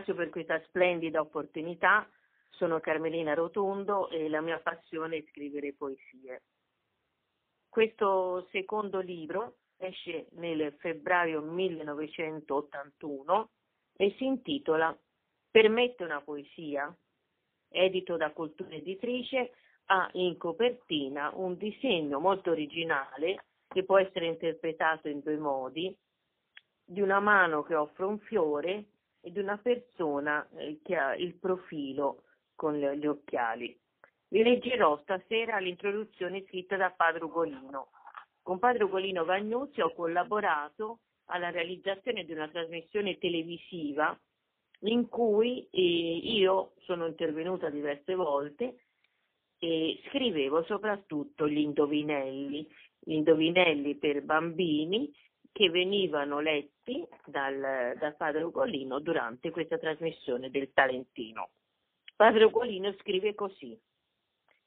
Ringrazio per questa splendida opportunità. Sono Carmelina Rotondo e la mia passione è scrivere poesie. Questo secondo libro esce nel febbraio 1981 e si intitola Permette una poesia, edito da Cultura Editrice, ha in copertina un disegno molto originale che può essere interpretato in due modi, di una mano che offre un fiore e di una persona eh, che ha il profilo con gli occhiali. Vi leggerò stasera l'introduzione scritta da Padre Ugolino. Con Padre Ugolino Vagnuzzi ho collaborato alla realizzazione di una trasmissione televisiva in cui eh, io sono intervenuta diverse volte e scrivevo soprattutto gli indovinelli, gli indovinelli per bambini che venivano letti dal, dal padre Ugolino durante questa trasmissione del Talentino. Padre Ugolino scrive così.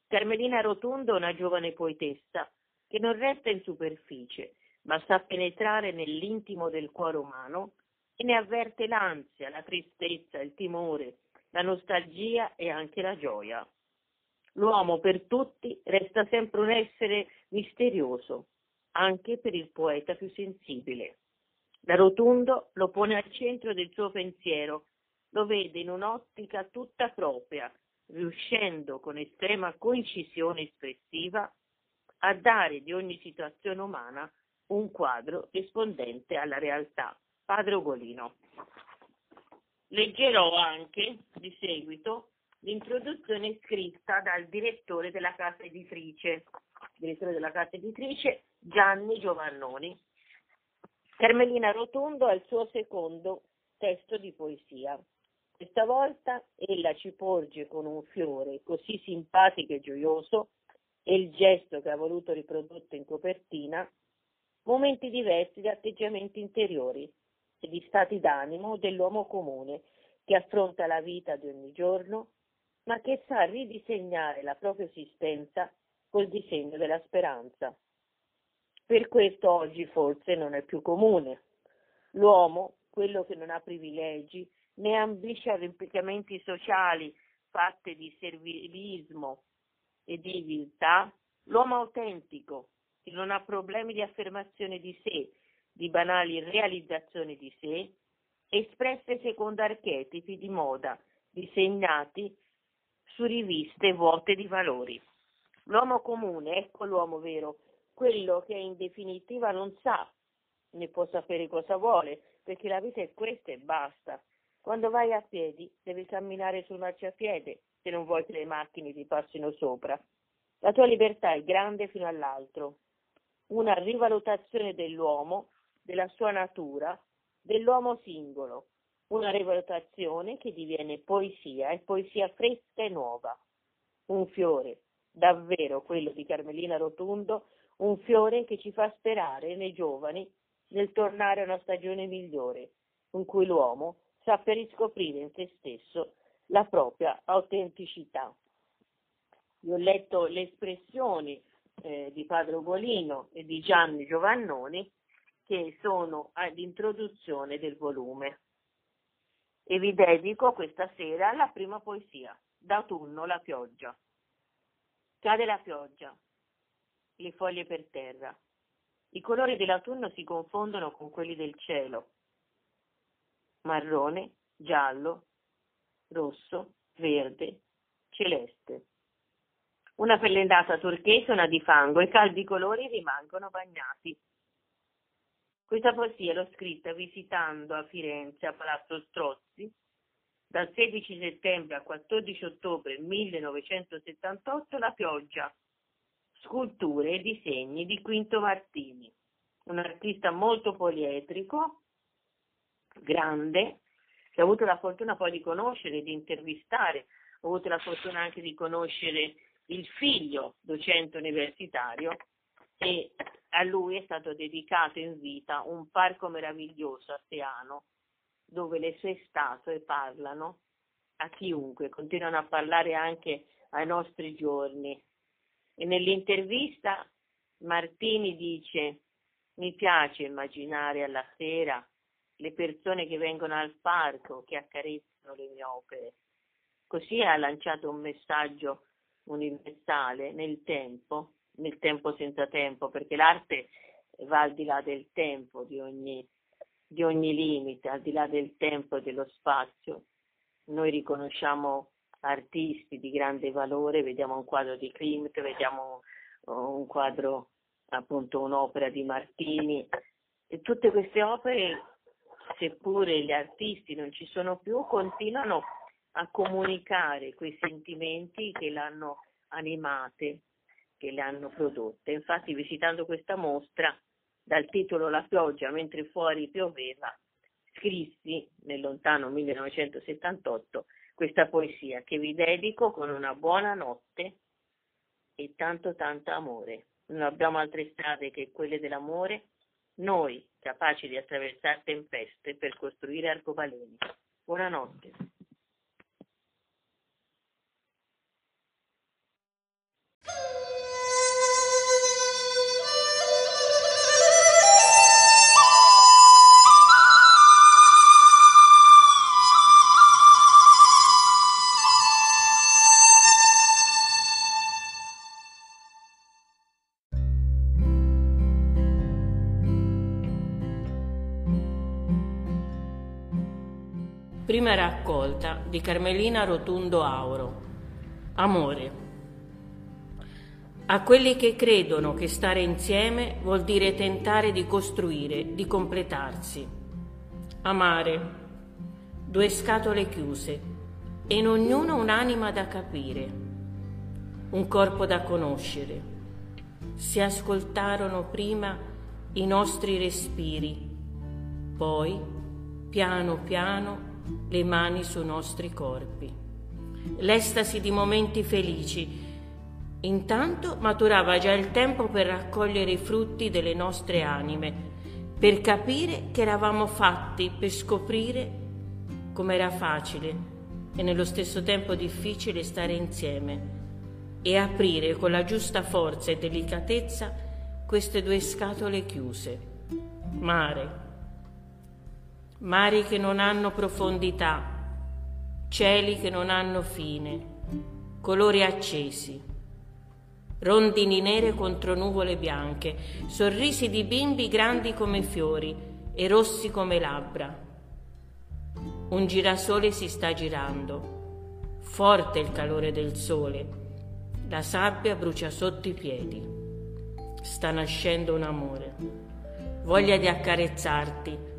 Carmelina Rotondo è una giovane poetessa che non resta in superficie, ma sa penetrare nell'intimo del cuore umano e ne avverte l'ansia, la tristezza, il timore, la nostalgia e anche la gioia. L'uomo per tutti resta sempre un essere misterioso, anche per il poeta più sensibile. Da Rotundo lo pone al centro del suo pensiero, lo vede in un'ottica tutta propria, riuscendo con estrema concisione espressiva a dare di ogni situazione umana un quadro rispondente alla realtà. Padre Ugolino. Leggerò anche di seguito l'introduzione scritta dal direttore della casa editrice, direttore della casa editrice Gianni Giovannoni. Carmelina Rotondo il suo secondo testo di poesia. Questa volta ella ci porge con un fiore così simpatico e gioioso e il gesto che ha voluto riprodotto in copertina, momenti diversi di atteggiamenti interiori e di stati d'animo dell'uomo comune che affronta la vita di ogni giorno, ma che sa ridisegnare la propria esistenza col disegno della speranza. Per questo oggi forse non è più comune. L'uomo, quello che non ha privilegi, né ambisce arrampicamenti sociali fatte di servilismo e di viltà, l'uomo autentico, che non ha problemi di affermazione di sé, di banali realizzazioni di sé, espresse secondo archetipi di moda, disegnati su riviste vuote di valori. L'uomo comune, ecco l'uomo vero, quello che in definitiva non sa né può sapere cosa vuole, perché la vita è questa e basta. Quando vai a piedi devi camminare sul marciapiede se non vuoi che le macchine ti passino sopra. La tua libertà è grande fino all'altro. Una rivalutazione dell'uomo, della sua natura, dell'uomo singolo. Una rivalutazione che diviene poesia e poesia fresca e nuova. Un fiore, davvero quello di Carmelina Rotundo, un fiore che ci fa sperare nei giovani nel tornare a una stagione migliore, in cui l'uomo sappia riscoprire in se stesso la propria autenticità. Io ho letto le espressioni eh, di Padre Ugolino e di Gianni Giovannoni che sono ad introduzione del volume. E vi dedico questa sera alla prima poesia, D'autunno la pioggia. Cade la pioggia, le foglie per terra. I colori dell'autunno si confondono con quelli del cielo. Marrone, giallo, rosso, verde, celeste. Una pellendata turchese, una di fango, i caldi colori rimangono bagnati. Questa poesia l'ho scritta visitando a Firenze, a Palazzo Strozzi, dal 16 settembre al 14 ottobre 1978, La pioggia, sculture e disegni di Quinto Martini, un artista molto poliedrico, grande, che ho avuto la fortuna poi di conoscere, di intervistare, ho avuto la fortuna anche di conoscere il figlio docente universitario e a lui è stato dedicato in vita un parco meraviglioso a Teano dove le sue statue parlano a chiunque, continuano a parlare anche ai nostri giorni. E nell'intervista Martini dice mi piace immaginare alla sera le persone che vengono al parco, che accarezzano le mie opere. Così ha lanciato un messaggio universale nel tempo, nel tempo senza tempo, perché l'arte va al di là del tempo, di ogni, di ogni limite, al di là del tempo e dello spazio. Noi riconosciamo artisti di grande valore, vediamo un quadro di Klimt, vediamo un quadro, appunto un'opera di Martini, e tutte queste opere, seppure gli artisti non ci sono più, continuano a comunicare quei sentimenti che l'hanno animate, che le hanno prodotte. Infatti visitando questa mostra, dal titolo La pioggia mentre fuori pioveva, scrissi nel lontano 1978 questa poesia che vi dedico con una buona notte e tanto tanto amore. Non abbiamo altre strade che quelle dell'amore, noi capaci di attraversare tempeste per costruire arcobaleni. Buonanotte. Prima raccolta di Carmelina Rotundo Auro. Amore. A quelli che credono che stare insieme vuol dire tentare di costruire, di completarsi. Amare. Due scatole chiuse e in ognuno un'anima da capire, un corpo da conoscere. Si ascoltarono prima i nostri respiri, poi, piano piano, le mani sui nostri corpi. L'estasi di momenti felici. Intanto maturava già il tempo per raccogliere i frutti delle nostre anime, per capire che eravamo fatti, per scoprire com'era facile e nello stesso tempo difficile stare insieme e aprire con la giusta forza e delicatezza queste due scatole chiuse. Mare, mari che non hanno profondità, cieli che non hanno fine, colori accesi, rondini nere contro nuvole bianche, sorrisi di bimbi grandi come fiori e rossi come labbra. Un girasole si sta girando, forte il calore del sole, la sabbia brucia sotto i piedi. Sta nascendo un amore, voglia di accarezzarti,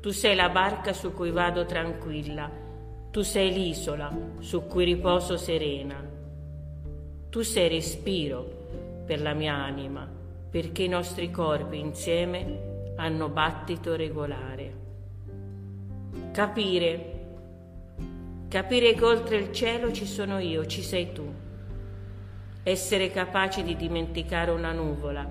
tu sei la barca su cui vado tranquilla, tu sei l'isola su cui riposo serena. Tu sei respiro per la mia anima, perché i nostri corpi insieme hanno battito regolare. Capire, capire che oltre il cielo ci sono io, ci sei tu. Essere capaci di dimenticare una nuvola,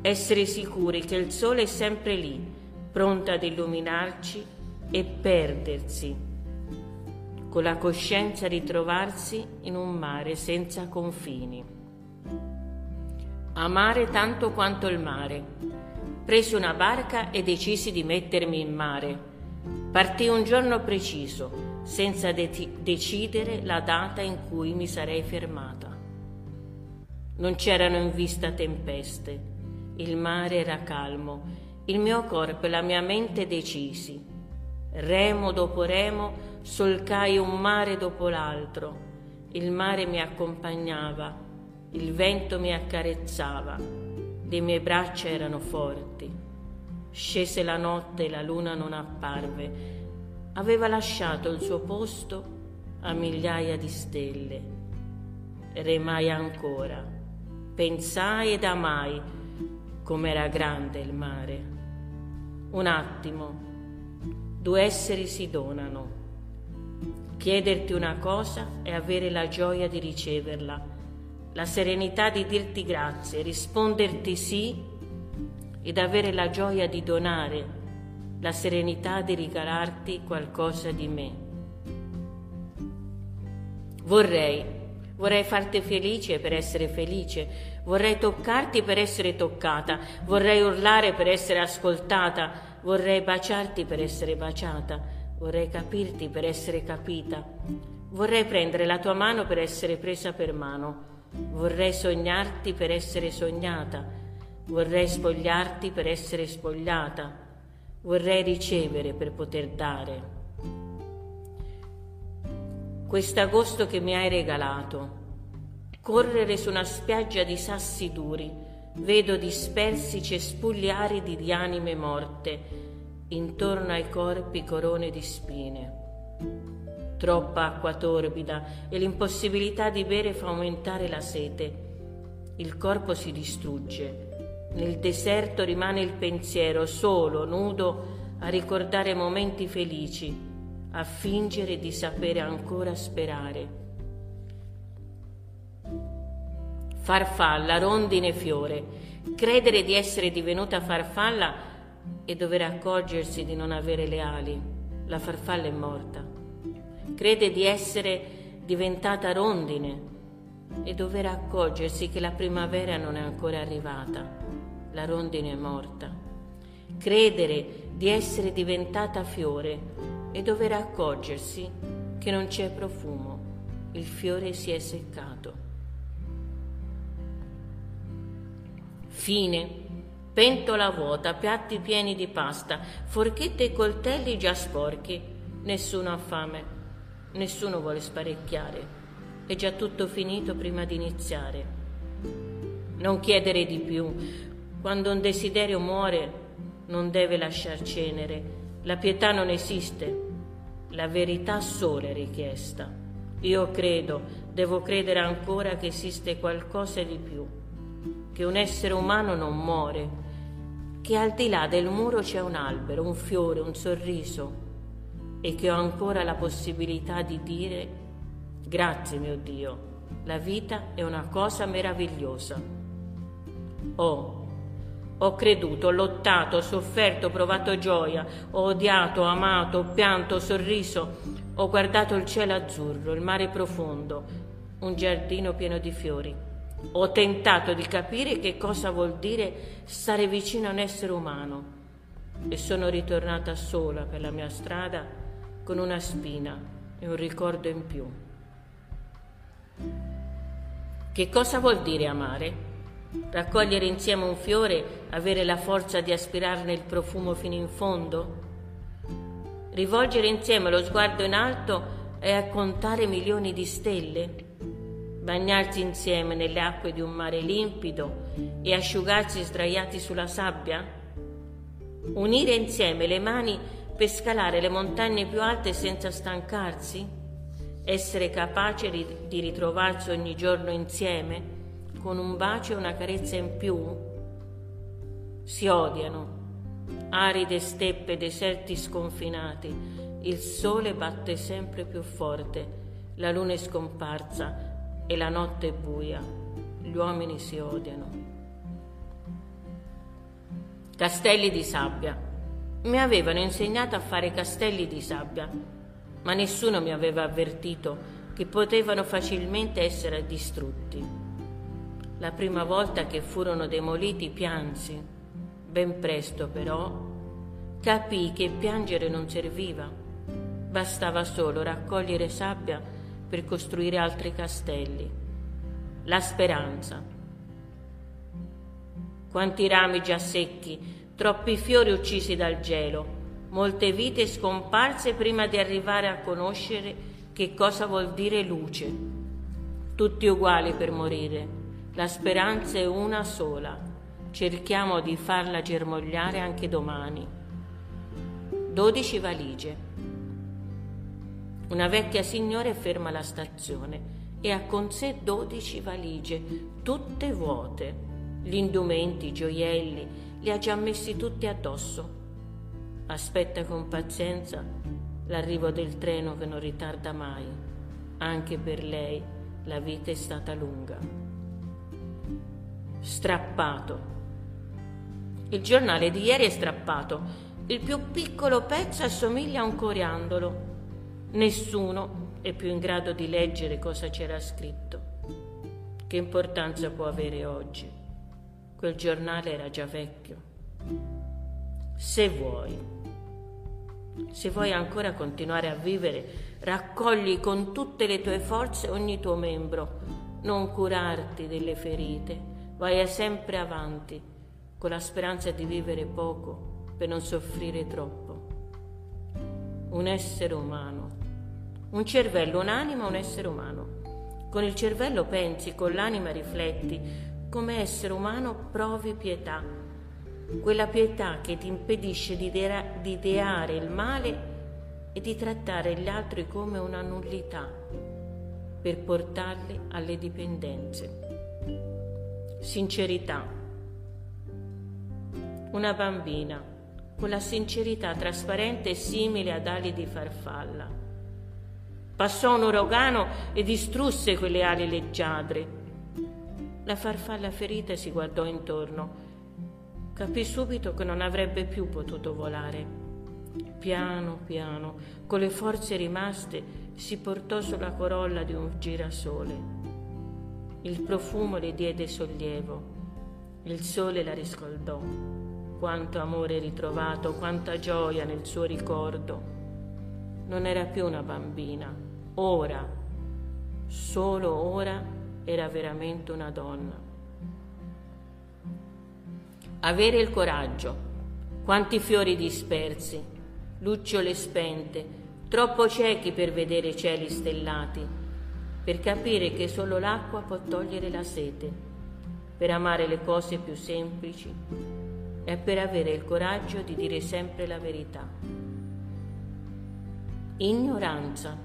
essere sicuri che il sole è sempre lì pronta ad illuminarci e perdersi, con la coscienza di trovarsi in un mare senza confini. Amare tanto quanto il mare. Presi una barca e decisi di mettermi in mare. Partì un giorno preciso, senza de- decidere la data in cui mi sarei fermata. Non c'erano in vista tempeste, il mare era calmo il mio corpo e la mia mente decisi. Remo dopo remo solcai un mare dopo l'altro. Il mare mi accompagnava, il vento mi accarezzava, le mie braccia erano forti. Scese la notte e la luna non apparve. Aveva lasciato il suo posto a migliaia di stelle. Remai ancora, pensai ed amai com'era grande il mare. Un attimo, due esseri si donano. Chiederti una cosa e avere la gioia di riceverla, la serenità di dirti grazie, risponderti sì ed avere la gioia di donare, la serenità di regalarti qualcosa di me. Vorrei, vorrei farti felice per essere felice, vorrei toccarti per essere toccata, vorrei urlare per essere ascoltata, vorrei baciarti per essere baciata. Vorrei capirti per essere capita, vorrei prendere la tua mano per essere presa per mano, vorrei sognarti per essere sognata, vorrei spogliarti per essere spogliata, vorrei ricevere per poter dare. Quest'agosto che mi hai regalato, correre su una spiaggia di sassi duri, vedo dispersi cespugli aridi di anime morte, intorno ai corpi corone di spine. Troppa acqua torbida e l'impossibilità di bere fa aumentare la sete. Il corpo si distrugge. Nel deserto rimane il pensiero solo, nudo, a ricordare momenti felici, a fingere di sapere ancora sperare. Farfalla, rondine, fiore. Credere di essere divenuta farfalla e dover accorgersi di non avere le ali. La farfalla è morta. Crede di essere diventata rondine e dover accorgersi che la primavera non è ancora arrivata. La rondine è morta. Credere di essere diventata fiore e dover accorgersi che non c'è profumo. Il fiore si è seccato. Fine pentola vuota, piatti pieni di pasta, forchette e coltelli già sporchi. Nessuno ha fame, nessuno vuole sparecchiare. È già tutto finito prima di iniziare. Non chiedere di più. Quando un desiderio muore, non deve lasciar cenere. La pietà non esiste. La verità sola è richiesta. Io credo, devo credere ancora che esiste qualcosa di più, che un essere umano non muore, che al di là del muro c'è un albero, un fiore, un sorriso e che ho ancora la possibilità di dire grazie mio Dio, la vita è una cosa meravigliosa. Oh, ho creduto, ho lottato, ho sofferto, ho provato gioia, ho odiato, ho amato, ho pianto, ho sorriso, ho guardato il cielo azzurro, il mare profondo, un giardino pieno di fiori. Ho tentato di capire che cosa vuol dire stare vicino a un essere umano e sono ritornata sola per la mia strada con una spina e un ricordo in più. Che cosa vuol dire amare? Raccogliere insieme un fiore, avere la forza di aspirarne il profumo fino in fondo? Rivolgere insieme lo sguardo in alto e a contare milioni di stelle? Bagnarsi insieme nelle acque di un mare limpido e asciugarsi sdraiati sulla sabbia? Unire insieme le mani per scalare le montagne più alte senza stancarsi? Essere capace di ritrovarsi ogni giorno insieme con un bacio e una carezza in più? Si odiano, aride steppe, deserti sconfinati, il sole batte sempre più forte, la luna è scomparsa, e la notte è buia, gli uomini si odiano. Castelli di sabbia. Mi avevano insegnato a fare castelli di sabbia, ma nessuno mi aveva avvertito che potevano facilmente essere distrutti. La prima volta che furono demoliti piansi, ben presto però capii che piangere non serviva, bastava solo raccogliere sabbia per costruire altri castelli. La speranza. Quanti rami già secchi, troppi fiori uccisi dal gelo, molte vite scomparse prima di arrivare a conoscere che cosa vuol dire luce. Tutti uguali per morire, la speranza è una sola, cerchiamo di farla germogliare anche domani. Dodici valigie. Una vecchia signora ferma alla stazione e ha con sé dodici valigie, tutte vuote. Gli indumenti, i gioielli, li ha già messi tutti addosso Aspetta con pazienza l'arrivo del treno che non ritarda mai. Anche per lei la vita è stata lunga. Strappato. Il giornale di ieri è strappato. Il più piccolo pezzo assomiglia a un coriandolo. Nessuno è più in grado di leggere cosa c'era scritto. Che importanza può avere oggi? Quel giornale era già vecchio. Se vuoi se vuoi ancora continuare a vivere, raccogli con tutte le tue forze ogni tuo membro. Non curarti delle ferite, vai sempre avanti, con la speranza di vivere poco per non soffrire troppo. Un essere umano, un cervello, un'anima, un essere umano. Con il cervello pensi, con l'anima rifletti, come essere umano provi pietà quella pietà che ti impedisce di, de- di ideare il male e di trattare gli altri come una nullità per portarli alle dipendenze. Sincerità. Una bambina con la sincerità trasparente e simile ad ali di farfalla. Passò un uragano e distrusse quelle ali leggiadre. La farfalla ferita si guardò intorno capì subito che non avrebbe più potuto volare. Piano piano, con le forze rimaste, si portò sulla corolla di un girasole. Il profumo le diede sollievo, il sole la riscaldò. Quanto amore ritrovato, quanta gioia nel suo ricordo. Non era più una bambina, ora, solo ora, era veramente una donna. Avere il coraggio. Quanti fiori dispersi, lucciole spente, troppo ciechi per vedere cieli stellati, per capire che solo l'acqua può togliere la sete, per amare le cose più semplici e per avere il coraggio di dire sempre la verità. Ignoranza,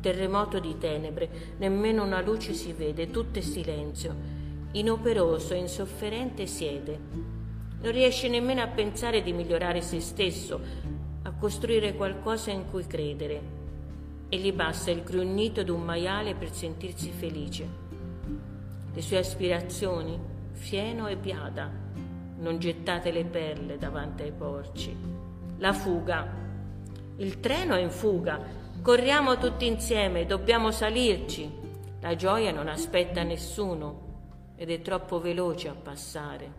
terremoto di tenebre, nemmeno una luce si vede, tutto è silenzio inoperoso e insofferente siede. Non riesce nemmeno a pensare di migliorare se stesso, a costruire qualcosa in cui credere. E gli basta il grugnito d'un maiale per sentirsi felice. Le sue aspirazioni, fieno e biada, non gettate le perle davanti ai porci. La fuga. Il treno è in fuga. Corriamo tutti insieme, dobbiamo salirci. La gioia non aspetta nessuno ed è troppo veloce a passare.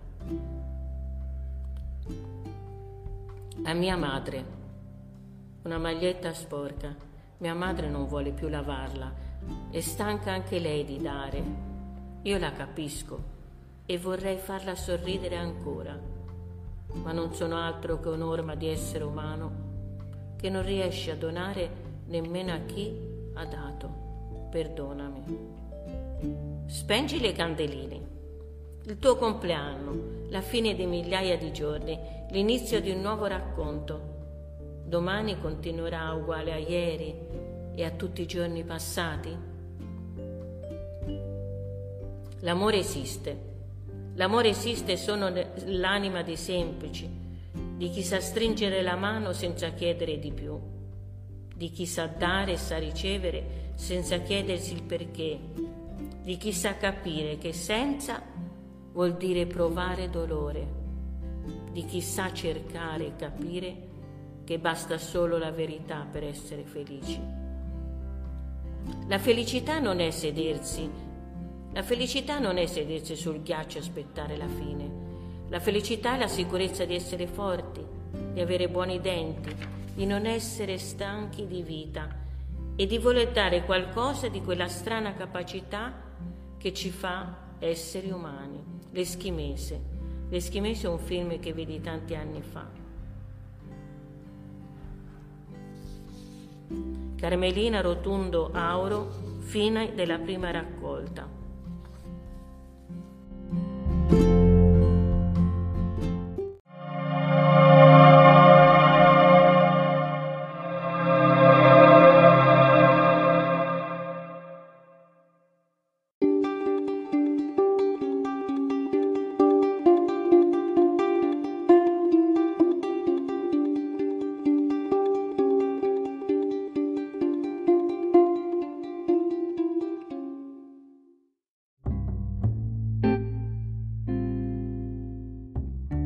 La mia madre, una maglietta sporca, mia madre non vuole più lavarla, è stanca anche lei di dare. Io la capisco e vorrei farla sorridere ancora, ma non sono altro che un'orma di essere umano che non riesce a donare nemmeno a chi ha dato. Perdonami. Spengi le candeline. Il tuo compleanno, la fine di migliaia di giorni, l'inizio di un nuovo racconto. Domani continuerà uguale a ieri e a tutti i giorni passati? L'amore esiste. L'amore esiste solo l'anima dei semplici, di chi sa stringere la mano senza chiedere di più, di chi sa dare e sa ricevere senza chiedersi il perché, di chi sa capire che senza vuol dire provare dolore, di chi sa cercare e capire che basta solo la verità per essere felici. La felicità non è sedersi, la felicità non è sedersi sul ghiaccio e aspettare la fine. La felicità è la sicurezza di essere forti, di avere buoni denti, di non essere stanchi di vita e di voler dare qualcosa di quella strana capacità che ci fa esseri umani. L'Eschimese. L'Eschimese è un film che vedi tanti anni fa. Carmelina Rotundo Auro, fine della prima raccolta.